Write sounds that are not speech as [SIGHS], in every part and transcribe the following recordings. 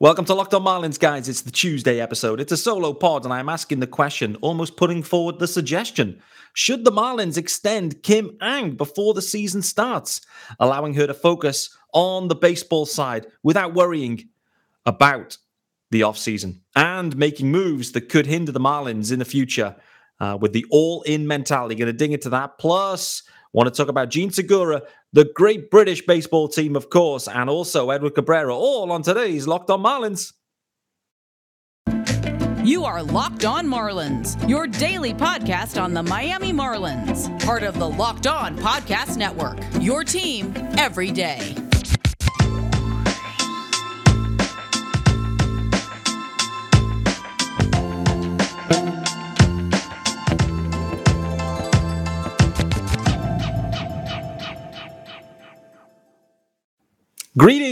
Welcome to Locked On Marlins, guys. It's the Tuesday episode. It's a solo pod, and I'm asking the question, almost putting forward the suggestion. Should the Marlins extend Kim Ng before the season starts, allowing her to focus on the baseball side without worrying about the offseason and making moves that could hinder the Marlins in the future uh, with the all in mentality? Going to dig into that. Plus, want to talk about Jean Segura the great British baseball team, of course, and also Edward Cabrera, all on today's Locked On Marlins. You are Locked On Marlins, your daily podcast on the Miami Marlins, part of the Locked On Podcast Network, your team every day.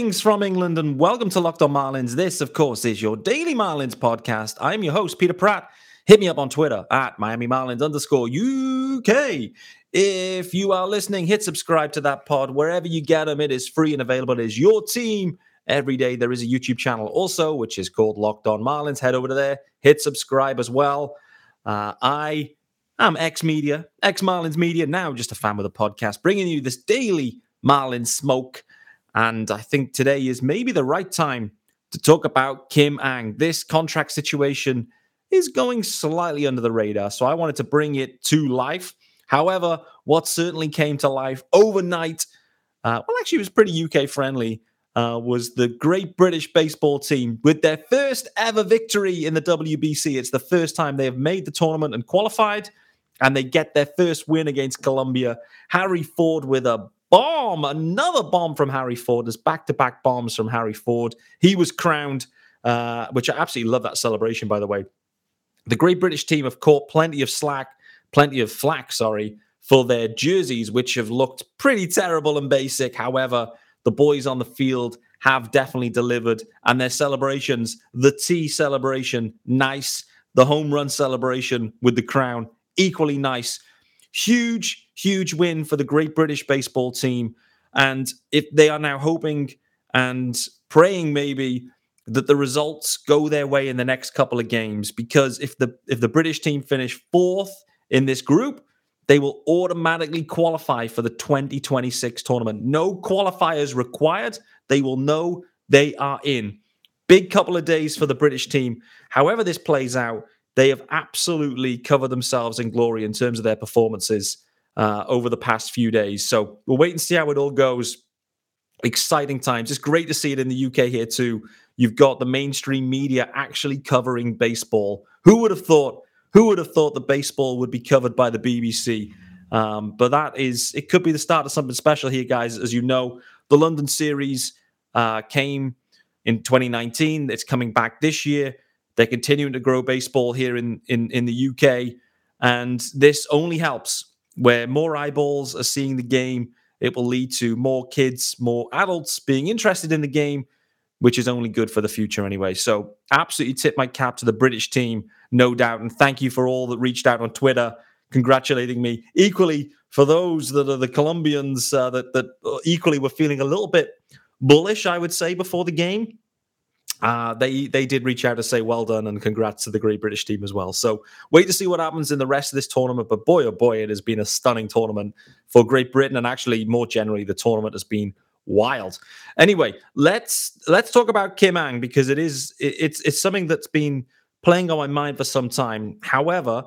Greetings from England and welcome to Locked On Marlins. This, of course, is your daily Marlins podcast. I'm your host, Peter Pratt. Hit me up on Twitter at Miami Marlins underscore UK. If you are listening, hit subscribe to that pod wherever you get them. It is free and available. It is your team every day. There is a YouTube channel also, which is called Locked On Marlins. Head over to there, hit subscribe as well. Uh, I am ex media, ex Marlins media, now just a fan of the podcast, bringing you this daily Marlins smoke. And I think today is maybe the right time to talk about Kim Ng. This contract situation is going slightly under the radar, so I wanted to bring it to life. However, what certainly came to life overnight, uh, well, actually, it was pretty UK friendly, uh, was the Great British Baseball team with their first ever victory in the WBC. It's the first time they have made the tournament and qualified, and they get their first win against Colombia. Harry Ford with a bomb, another bomb from Harry Ford. There's back to back bombs from Harry Ford. He was crowned, uh, which I absolutely love that celebration, by the way. The Great British team have caught plenty of slack, plenty of flack, sorry, for their jerseys, which have looked pretty terrible and basic. However, the boys on the field have definitely delivered, and their celebrations, the T celebration, nice. The home run celebration with the crown, equally nice. Huge, huge win for the Great British baseball team. And if they are now hoping and praying maybe that the results go their way in the next couple of games, because if the if the British team finish fourth in this group, they will automatically qualify for the 2026 tournament. No qualifiers required. They will know they are in. Big couple of days for the British team. However, this plays out, they have absolutely covered themselves in glory in terms of their performances uh, over the past few days. So we'll wait and see how it all goes. Exciting times. It's great to see it in the UK here too. You've got the mainstream media actually covering baseball. Who would have thought? Who would have thought that baseball would be covered by the BBC? Um, but that is, it could be the start of something special here, guys. As you know, the London series uh, came in 2019. It's coming back this year. They're continuing to grow baseball here in, in, in the UK. And this only helps where more eyeballs are seeing the game. It will lead to more kids, more adults being interested in the game, which is only good for the future anyway. So, absolutely tip my cap to the British team, no doubt. And thank you for all that reached out on Twitter congratulating me. Equally, for those that are the Colombians uh, that, that equally were feeling a little bit bullish, I would say, before the game uh, they they did reach out to say well done and congrats to the Great British team as well. So wait to see what happens in the rest of this tournament. But boy, oh boy, it has been a stunning tournament for Great Britain, and actually more generally, the tournament has been wild. Anyway, let's let's talk about Kim Ng because it is it, it's it's something that's been playing on my mind for some time. However,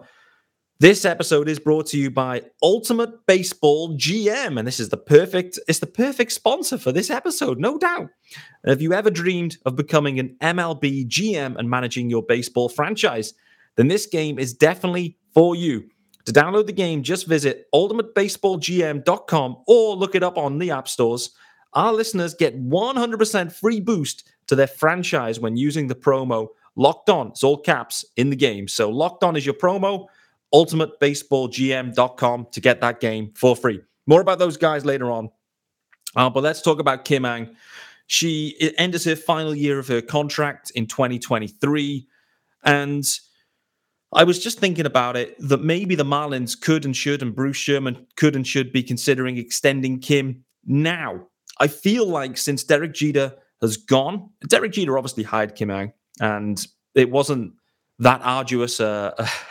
this episode is brought to you by Ultimate Baseball GM, and this is the perfect it's the perfect sponsor for this episode, no doubt. Have you ever dreamed of becoming an MLB GM and managing your baseball franchise? Then this game is definitely for you. To download the game, just visit ultimatebaseballgm.com or look it up on the app stores. Our listeners get 100% free boost to their franchise when using the promo Locked On. It's all caps in the game. So Locked On is your promo ultimatebaseballgm.com to get that game for free. More about those guys later on. Uh, but let's talk about Kim Ng. She ended her final year of her contract in 2023. And I was just thinking about it that maybe the Marlins could and should, and Bruce Sherman could and should be considering extending Kim now. I feel like since Derek Jeter has gone. Derek Jeter obviously hired Kim Ng, and it wasn't that arduous uh, [LAUGHS]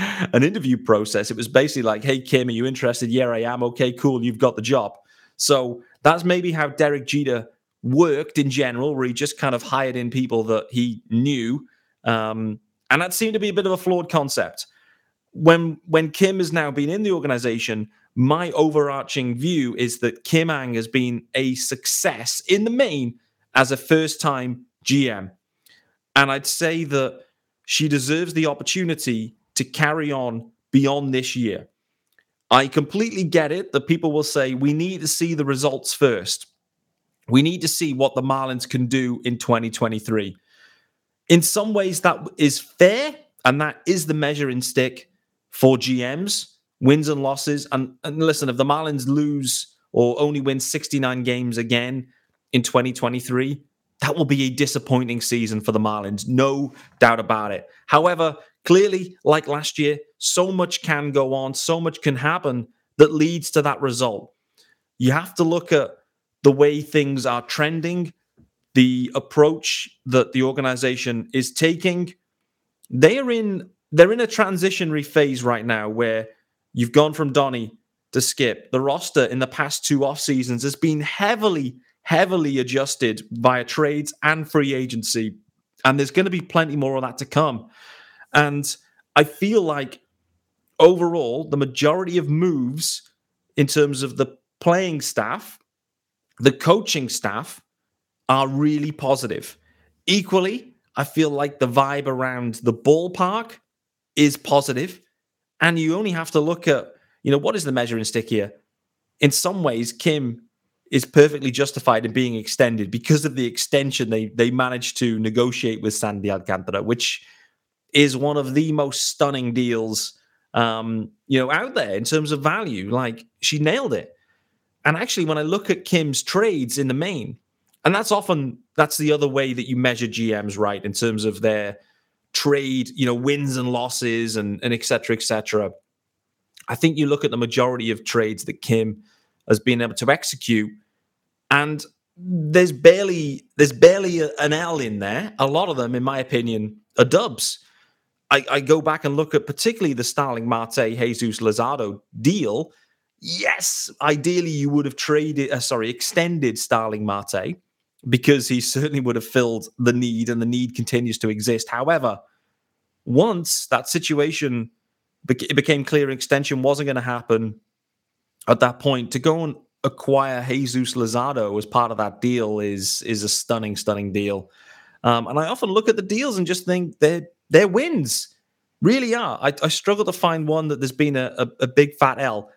[LAUGHS] an interview process. It was basically like, "Hey Kim, are you interested? Yeah, I am. Okay, cool. You've got the job." So that's maybe how Derek Jeter worked in general, where he just kind of hired in people that he knew, um, and that seemed to be a bit of a flawed concept. When when Kim has now been in the organization, my overarching view is that Kim Ng has been a success in the main as a first time GM. And I'd say that she deserves the opportunity to carry on beyond this year. I completely get it that people will say we need to see the results first. We need to see what the Marlins can do in 2023. In some ways, that is fair, and that is the measuring stick for GMs, wins and losses. And, and listen, if the Marlins lose or only win 69 games again in 2023, that will be a disappointing season for the Marlins, no doubt about it. However, clearly, like last year, so much can go on, so much can happen that leads to that result. You have to look at the way things are trending, the approach that the organization is taking. They are in they're in a transitionary phase right now where you've gone from Donnie to Skip. The roster in the past two off seasons has been heavily heavily adjusted via trades and free agency. And there's going to be plenty more of that to come. And I feel like overall, the majority of moves in terms of the playing staff, the coaching staff are really positive. Equally, I feel like the vibe around the ballpark is positive, And you only have to look at, you know, what is the measuring stick here? In some ways, Kim is perfectly justified in being extended because of the extension they they managed to negotiate with Sandy Alcantara, which is one of the most stunning deals um, you know out there in terms of value. Like she nailed it. And actually, when I look at Kim's trades in the main, and that's often that's the other way that you measure GMs, right? In terms of their trade, you know, wins and losses and and et cetera, et cetera. I think you look at the majority of trades that Kim has been able to execute and there's barely there's barely an L in there. A lot of them, in my opinion, are dubs. I, I go back and look at particularly the Starling Marte Jesus Luzardo deal. Yes, ideally you would have traded, uh, sorry, extended Starling Marte because he [LAUGHS] certainly would have filled the need, and the need continues to exist. However, once that situation it became clear extension wasn't going to happen at that point, to go and acquire Jesus Luzardo as part of that deal is is a stunning, stunning deal. Um, and I often look at the deals and just think they're they're wins, really are. I, I struggle to find one that there's been a, a, a, big fat L.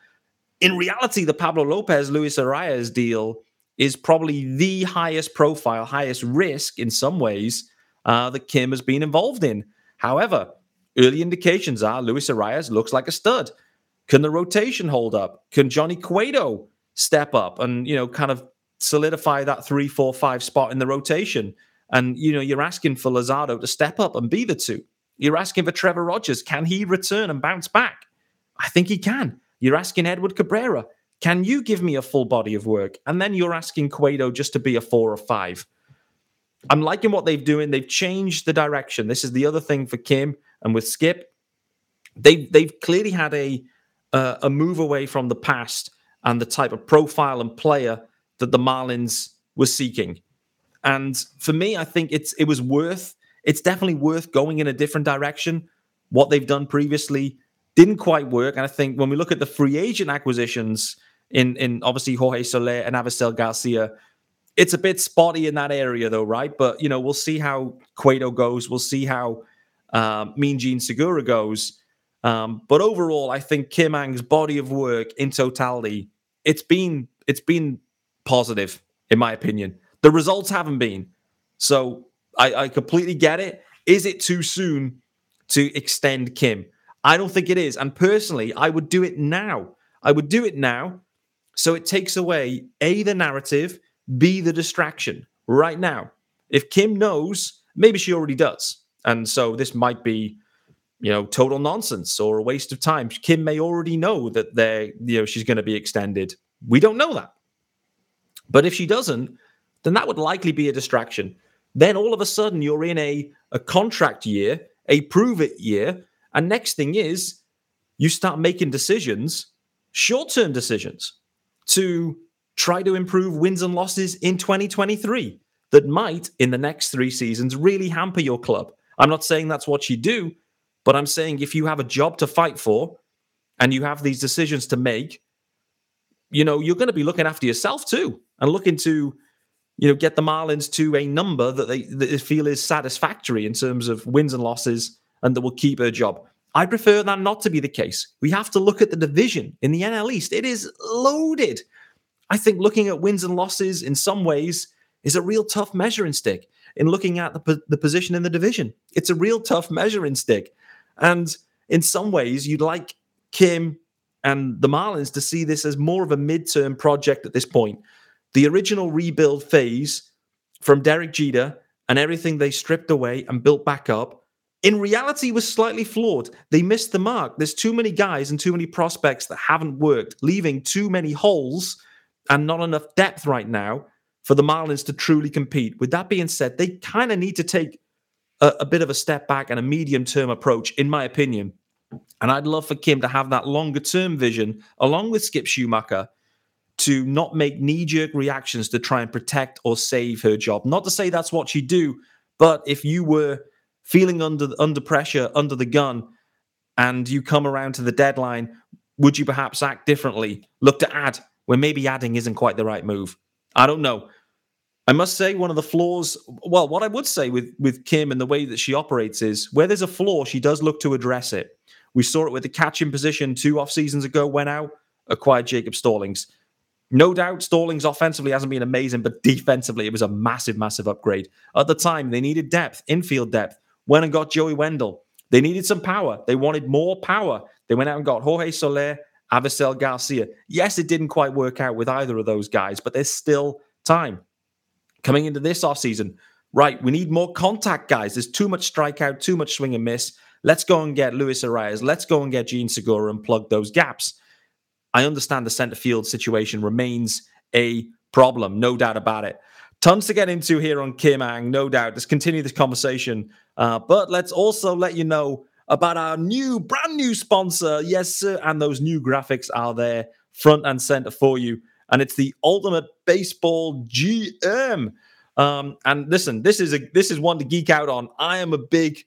In reality, the Pablo Lopez Luis Arraez deal is probably the highest profile, highest risk in some ways uh, that Kim has been involved in. However, early indications are Luis Arraez looks like a stud. Can the rotation hold up? Can Johnny Cueto step up and you know kind of solidify that three, four, five spot in the rotation. And you know, you're asking for Luzardo to step up and be the two. You're asking for Trevor Rogers. Can he return and bounce back? I think he can. You're asking Edward Cabrera. Can you give me a full body of work? And then you're asking Cueto just to be a four or five. I'm liking what they've doing. They've changed the direction. This is the other thing for Kim and with Skip. They've they've clearly had a uh, a move away from the past and the type of profile and player that the Marlins were seeking. And for me, I think it's it was worth it's definitely worth going in a different direction. What they've done previously didn't quite work. And I think when we look at the free agent acquisitions in in obviously Jorge Soler and Avisail Garcia, it's a bit spotty in that area though, right? But you know, we'll see how Cueto goes. We'll see how um, Mean Gene Segura goes. Um, but overall, I think Kim Ng's body of work in totality it's been it's been positive in my opinion. The results haven't been. So I, I completely get it. Is it too soon to extend Kim? I don't think it is. And personally, I would do it now. I would do it now. So it takes away A, the narrative, B, the distraction right now. If Kim knows, maybe she already does. And so this might be, you know, total nonsense or a waste of time. Kim may already know that they're, you know, she's going to be extended. We don't know that. But if she doesn't, then that would likely be a distraction. Then all of a sudden, you're in a, a contract year, a prove it year. And next thing is, you start making decisions, short term decisions, to try to improve wins and losses in 2023 that might, in the next three seasons, really hamper your club. I'm not saying that's what you do, but I'm saying if you have a job to fight for and you have these decisions to make, you know, you're going to be looking after yourself too and looking to, you know, get the Marlins to a number that they, that they feel is satisfactory in terms of wins and losses and that will keep her job. I prefer that not to be the case. We have to look at the division in the NL East. It is loaded. I think looking at wins and losses in some ways is a real tough measuring stick in looking at the, the position in the division. It's a real tough measuring stick. And in some ways, you'd like Kim and the Marlins to see this as more of a midterm project at this point. The original rebuild phase from Derek Jeter and everything they stripped away and built back up in reality was slightly flawed. They missed the mark. There's too many guys and too many prospects that haven't worked, leaving too many holes and not enough depth right now for the Marlins to truly compete. With that being said, they kind of need to take a, a, bit of a step back and a medium term approach, in my opinion. And I'd love for Kim to have that longer term vision, along with Skip Schumaker, to not make knee jerk reactions to try and protect or save her job. Not to say that's what you do, but if you were feeling under under pressure, under the gun, and you come around to the deadline, would you perhaps act differently? Look to add where maybe adding isn't quite the right move. I don't know. I must say one of the flaws. Well, what I would say with with Kim and the way that she operates is where there's a flaw, she does look to address it. We saw it with the catching position two off seasons ago. Went out, acquired Jacob Stallings. No doubt, Stallings offensively hasn't been amazing, but defensively, it was a massive, massive upgrade. At the time, they needed depth, infield depth. Went and got Joey Wendle. They needed some power. They wanted more power. They went out and got Jorge Soler, Avisail Garcia. Yes, it didn't quite work out with either of those guys, but there's still time coming into this offseason. Right, we need more contact guys. There's too much strikeout, too much swing and miss. Let's go and get Luis Arraez. Let's go and get Jean Segura and plug those gaps. I understand the center field situation remains a problem, no doubt about it. Tons to get into here on Kim Ng, no doubt. Let's continue this conversation. Uh, but let's also let you know about our new, brand new sponsor. Yes, sir. And those new graphics are there front and center for you. And it's the Ultimate Baseball GM. Um, and listen, this is a this is one to geek out on. I am a big,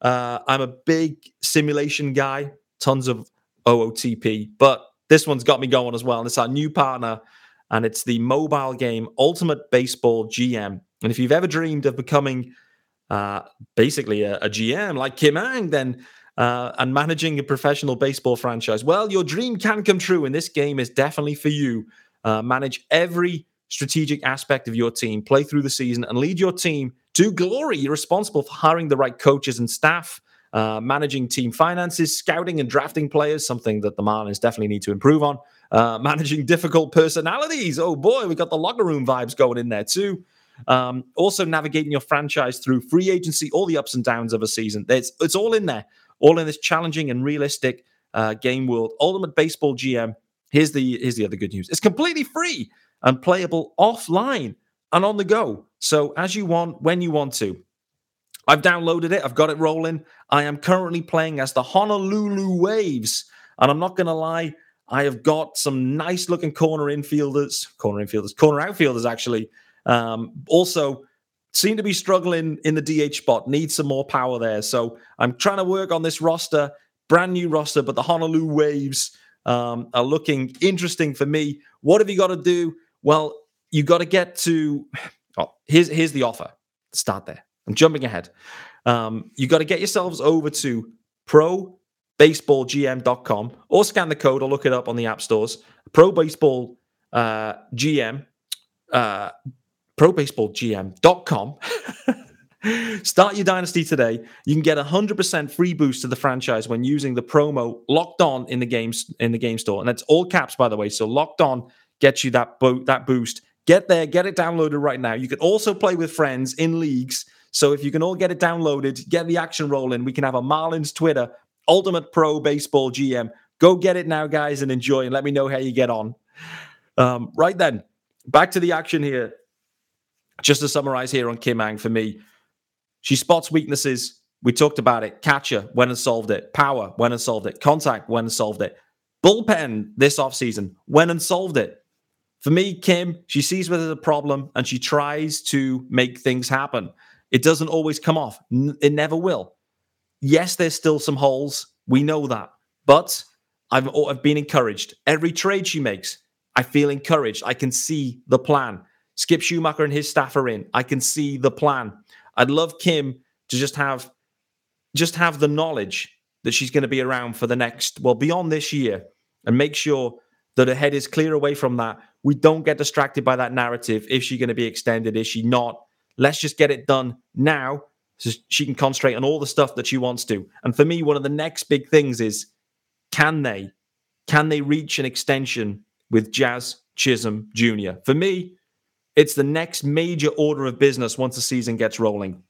uh, I'm a big simulation guy. Tons of OOTP, but this one's got me going as well. And it's our new partner, and it's the mobile game Ultimate Baseball GM. And if you've ever dreamed of becoming uh, basically a, a, GM like Kim Ng, then uh, and managing a professional baseball franchise. Well, your dream can come true, and this game is definitely for you. Uh, manage every strategic aspect of your team, play through the season, and lead your team to glory. You're responsible for hiring the right coaches and staff. Uh, managing team finances, scouting and drafting players, something that the Marlins definitely need to improve on. Uh, [LAUGHS] managing difficult personalities. Oh boy, we got the locker room vibes going in there too. Um, also navigating your franchise through free agency, all the ups and downs of a season. It's, it's all in there, all in this challenging and realistic uh, game world. Ultimate Baseball GM. Here's the here's the other good news. It's completely free and playable offline and on the go. So as you want, when you want to. I've downloaded it. I've got it rolling. I am currently playing as the Honolulu Waves, and I'm not going to lie. I have got some nice looking corner infielders, corner infielders, corner outfielders actually um, also, seem to be struggling in the DH spot, need some more power there. So I'm trying to work on this roster, brand new roster, but the Honolulu Waves um, are looking interesting for me. What have you got to do? Well, you got to get to. [SIGHS] Oh, here's here's the offer. Start there. I'm jumping ahead. Um, you got to get yourselves over to probaseballgm.com or scan the code or look it up on the app stores. Pro Baseball uh, GM uh, probaseballgm.com. [LAUGHS] Start your dynasty today. You can get a 100% free boost to the franchise when using the promo locked on in the games in the game store. And that's all caps, by the way. So locked on gets you that, bo- that boost. Get there, get it downloaded right now. You can also play with friends in leagues. So if you can all get it downloaded, get the action rolling, we can have a Marlins Twitter, Ultimate Pro Baseball GM. Go get it now, guys, and enjoy and let me know how you get on. Um, right then, back to the action here. just to summarize here on Kim Ng for me, she spots weaknesses. We talked about it. Catcher, went and solved it. Power, went and solved it. Contact, went and solved it. Bullpen this offseason, went and solved it. For me, Kim, she sees where there's a problem and she tries to make things happen. It doesn't always come off, it never will. Yes, there's still some holes. We know that. But I've, I've been encouraged. Every trade she makes, I feel encouraged. I can see the plan. Skip Schumaker and his staff are in. I can see the plan. I'd love Kim to just have just have the knowledge that she's going to be around for the next well beyond this year and make sure that her head is clear away from that. We don't get distracted by that narrative. Is she going to be extended? Is she not? Let's just get it done now so she can concentrate on all the stuff that she wants to. And for me, one of the next big things is can they can they reach an extension with Jazz Chisholm Jr.? For me, it's the next major order of business once the season gets rolling.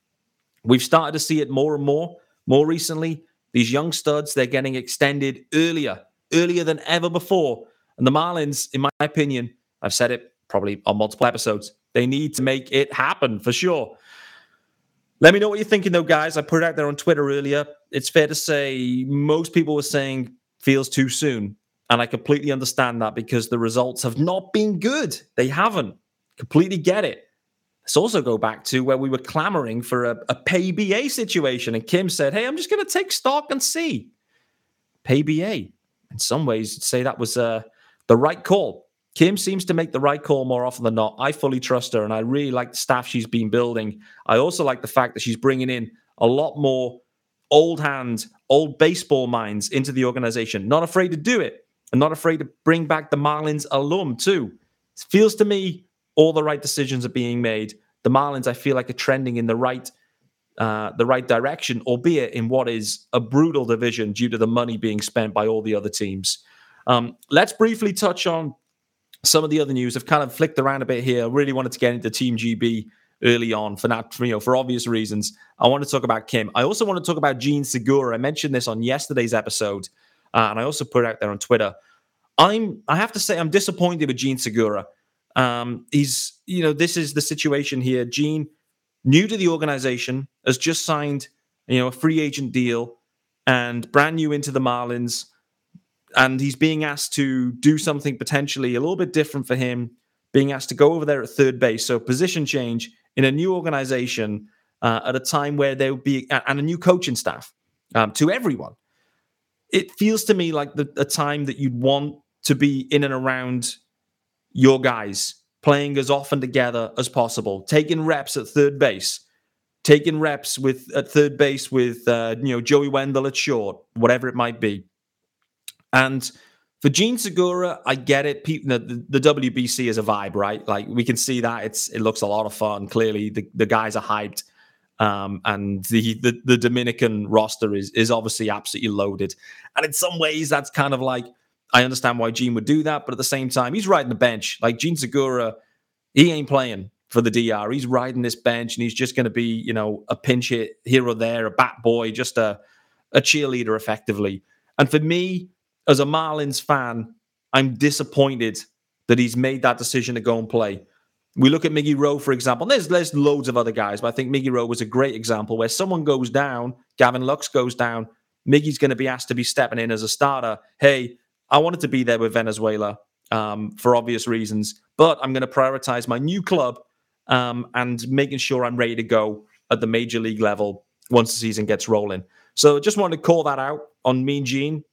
We've started to see it more and more. More recently, these young studs, they're getting extended earlier, earlier than ever before. And the Marlins, in my opinion, I've said it probably on multiple episodes, they need to make it happen for sure. Let me know what you're thinking, though, guys. I put it out there on Twitter earlier. It's fair to say most people were saying feels too soon. And I completely understand that because the results have not been good. They haven't. Completely get it. Let's also go back to where we were clamoring for a, a pay BA situation. And Kim said, Hey, I'm just going to take stock and see. Pay BA. In some ways, say that was uh, the right call. Kim seems to make the right call more often than not. I fully trust her, and I really like the staff she's been building. I also like the fact that she's bringing in a lot more old hand, old baseball minds into the organization. Not afraid to do it, and not afraid to bring back the Marlins alum too. It feels to me all the right decisions are being made. The Marlins, I feel like, are trending in the right uh, the right direction, albeit in what is a brutal division due to the money being spent by all the other teams. Um, let's briefly touch on some of the other news. I've kind of flicked around a bit here. I really wanted to get into Team GB early on for not you know for obvious reasons. I want to talk about Kim. I also want to talk about Jean Segura. I mentioned this on yesterday's episode, uh, and I also put it out there on Twitter. I'm I have to say I'm disappointed with Jean Segura. Um, he's, you know, this is the situation here. Jean, new to the organization, has just signed, you know, a free agent deal and brand new into the Marlins. And he's being asked to do something potentially a little bit different for him, being asked to go over there at third base. So position change in a new organization uh, at a time where there would be, and a new coaching staff um, to everyone. It feels to me like the, a time that you'd want to be in and around your guys playing as often together as possible, taking reps at third base, taking reps with at third base with uh, you know Joey Wendle at short, whatever it might be. And for Jean Segura, I get it. The, the, WBC is a vibe, right? Like we can see that it's it looks a lot of fun. Clearly, the, the guys are hyped, um, and the, the the Dominican roster is is obviously absolutely loaded. And in some ways, that's kind of like I understand why Jean would do that, but at the same time, he's riding the bench. Like Jean Segura, he ain't playing for the DR. He's riding this bench and he's just going to be, you know, a pinch hit here or there, a bat boy, just a, a cheerleader effectively. And for me, as a Marlins fan, I'm disappointed that he's made that decision to go and play. We look at Miggy Rowe, for example. There's there's loads of other guys, but I think Miggy Rowe was a great example where someone goes down, Gavin Lux goes down, Miggy's going to be asked to be stepping in as a starter. Hey, I wanted to be there with Venezuela um, for obvious reasons, but I'm going to prioritize my new club um, and making sure I'm ready to go at the major league level once the season gets rolling. So just wanted to call that out on Mean Gene.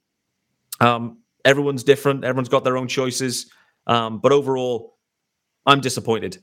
Um, everyone's different. Everyone's got their own choices. Um, but overall, I'm disappointed.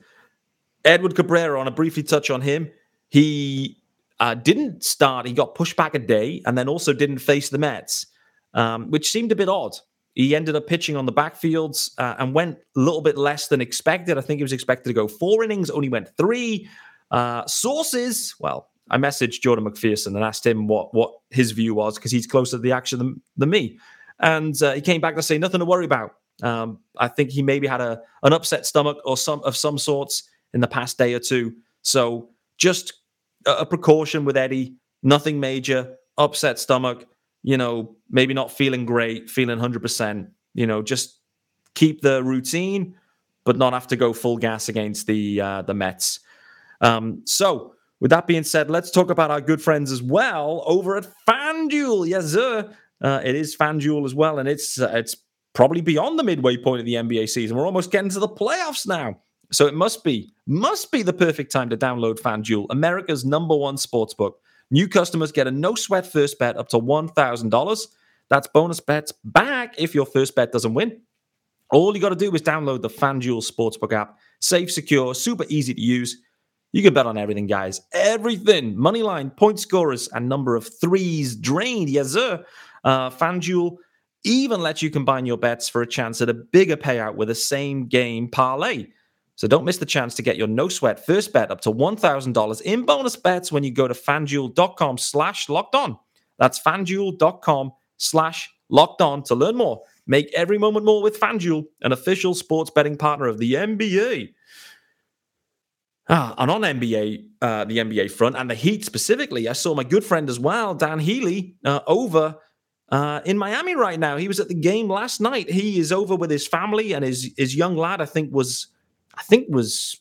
Edward Cabrera, on a briefly touch on him, he uh, didn't start. He got pushed back a day and then also didn't face the Mets, um, which seemed a bit odd. He ended up pitching on the backfields uh, and went a little bit less than expected. I think he was expected to go four innings, only went three. Uh, sources, well, I messaged Jordan McPherson and asked him what what his view was because he's closer to the action than, than me. And uh, he came back to say nothing to worry about. Um, I think he maybe had a an upset stomach or some of some sorts in the past day or two. So just a, a precaution with Eddie, nothing major, upset stomach you know, maybe not feeling great, feeling 100%, you know, just keep the routine, but not have to go full gas against the uh, the Mets. Um, so, with that being said, let's talk about our good friends as well over at FanDuel. Yes, sir. Uh, it is FanDuel as well, and it's uh, it's probably beyond the midway point of the NBA season. We're almost getting to the playoffs now. So it must be, must be the perfect time to download FanDuel, America's number one sportsbook. New customers get a no sweat first bet up to $1,000. That's bonus bets back if your first bet doesn't win. All you got to do is download the FanDuel Sportsbook app. Safe, secure, super easy to use. You can bet on everything, guys. Everything. Money line, point scorers, and number of threes drained. Yes, sir. Uh, FanDuel even lets you combine your bets for a chance at a bigger payout with a same game parlay. So don't miss the chance to get your no sweat first bet up to $1,000 in bonus bets when you go to fanduel.com slash locked on. That's fanduel.com slash locked on to learn more. Make every moment more with FanDuel, an official sports betting partner of the NBA. Ah, and on NBA, uh, the NBA front and the Heat specifically, I saw my good friend as well, Dan Healy, uh, over uh, in Miami right now. He was at the game last night. He is over with his family and his his young lad. I think was, I think was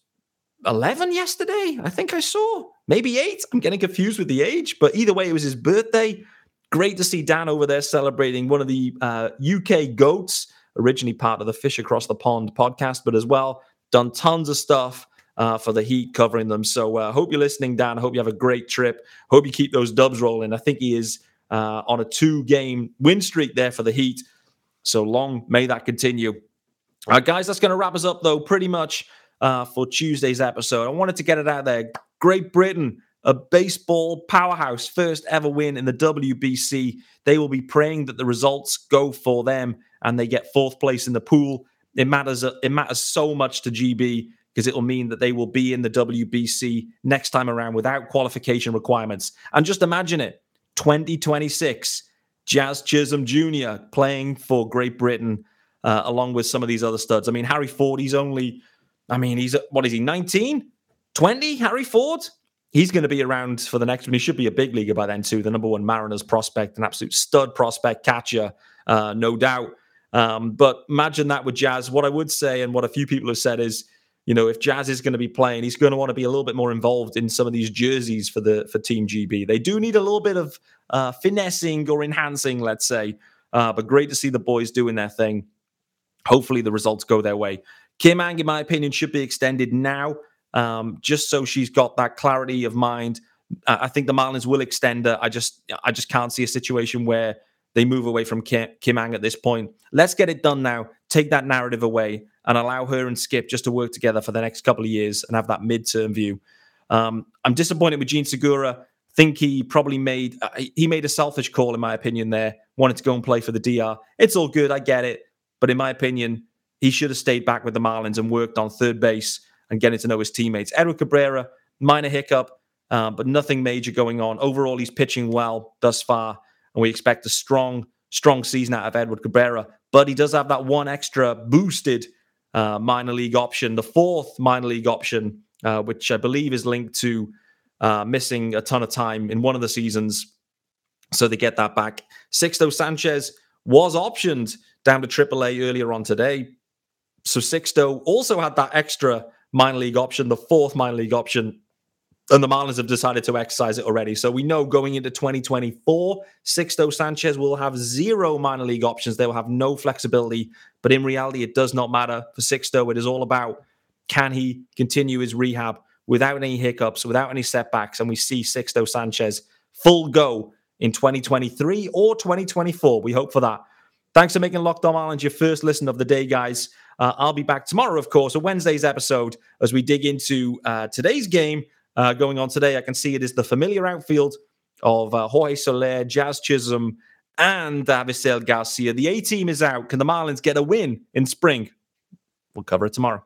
eleven yesterday. I think I saw maybe eight. I'm getting confused with the age, but either way, it was his birthday. Great to see Dan over there celebrating one of the uh, UK goats, originally part of the Fish Across the Pond podcast, but as well done tons of stuff uh, for the Heat covering them. So uh, hope you're listening, Dan. I hope you have a great trip. Hope you keep those dubs rolling. I think he is uh, on a two game win streak there for the Heat. So long may that continue. All right, guys, that's going to wrap us up, though, pretty much uh, for Tuesday's episode. I wanted to get it out there. Great Britain a baseball powerhouse, first ever win in the WBC. They will be praying that the results go for them and they get fourth place in the pool. It matters. It matters so much to GB because it will mean that they will be in the WBC next time around without qualification requirements. And just imagine it: 2026, Jazz Chisholm Jr. playing for Great Britain uh, along with some of these other studs. I mean, Harry Ford. He's only. I mean, he's what is he? 19, 20? Harry Ford he's going to be around for the next one. He should be a big leaguer by then too. The number one Mariners prospect, an absolute stud prospect catcher, uh, no doubt. Um, but imagine that with Jazz. What I would say, and what a few people have said, is you know if Jazz is going to be playing, he's going to want to be a little bit more involved in some of these jerseys for the for Team GB. They do need a little bit of uh, finessing or enhancing, let's say. Uh, but great to see the boys doing their thing. Hopefully, the results go their way. Kim Ng, in my opinion, should be extended now um, just so she's got that clarity of mind. I think the Marlins will extend her. I just I just can't see a situation where they move away from Kim, Kim Ng at this point. Let's get it done now. Take that narrative away and allow her and Skip just to work together for the next couple of years and have that midterm view. Um, I'm disappointed with Jean Segura. Think he probably made uh, he made a selfish call in my opinion. There wanted to go and play for the DR. It's all good, I get it, but in my opinion, he should have stayed back with the Marlins and worked on third base and getting to know his teammates. Edward Cabrera, minor hiccup, uh, but nothing major going on. Overall, he's pitching well thus far, and we expect a strong, strong season out of Edward Cabrera. But he does have that one extra boosted uh, minor league option, the fourth minor league option, uh, which I believe is linked to uh, missing a ton of time in one of the seasons. So they get that back. Sixto Sanchez was optioned down to AAA earlier on today. So Sixto also had that extra minor league option, the fourth minor league option. And the Marlins have decided to exercise it already. So we know going into 2024, Sixto Sanchez will have zero minor league options. They will have no flexibility. But in reality, it does not matter for Sixto. It is all about can he continue his rehab without any hiccups, without any setbacks. And we see Sixto Sanchez full go in 2023 or 2024. We hope for that. Thanks for making Locked On Marlins your first listen of the day, guys. Uh, I'll be back tomorrow, of course, a Wednesday's episode as we dig into uh, today's game uh, going on today. I can see it is the familiar outfield of uh, Jorge Soler, Jazz Chisholm, and Avisail Garcia. The A team is out. Can the Marlins get a win in spring? We'll cover it tomorrow.